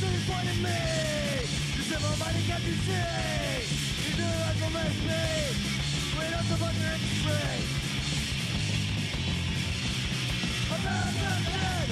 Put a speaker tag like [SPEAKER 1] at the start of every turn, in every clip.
[SPEAKER 1] point at me. Said my body can't you see. You do a make me. Up the button and spray. America dead.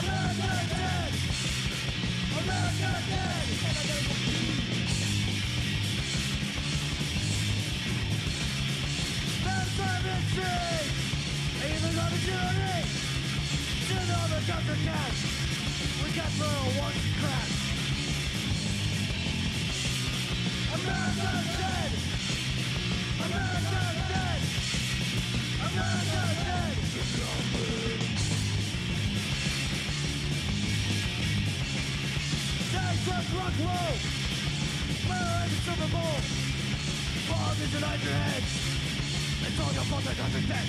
[SPEAKER 1] America dead. Dead. Even on the journey. Still on the doctor cash. We got for one crash. America dead. America dead. America dead. Dead truck rock roll. Murder the Super Bowl. Bomb is inside your head. It's all your fault that doesn't dead.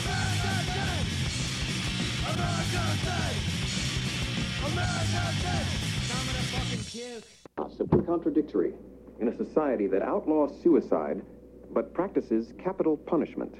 [SPEAKER 1] America dead America dead America dead I'm
[SPEAKER 2] simply contradictory in a society that outlaws suicide but practices capital punishment.